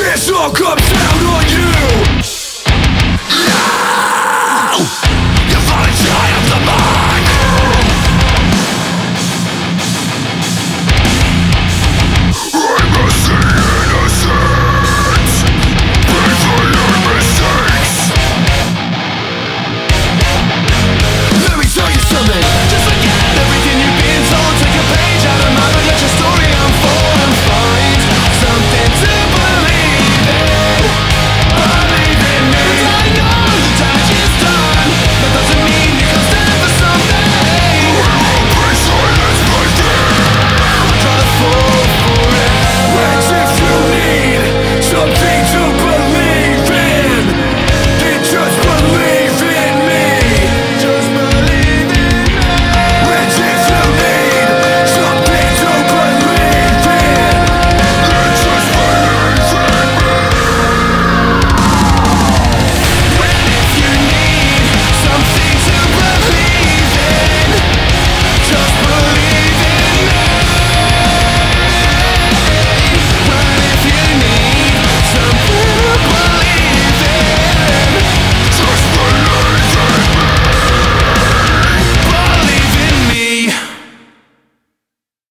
This all comes down on you.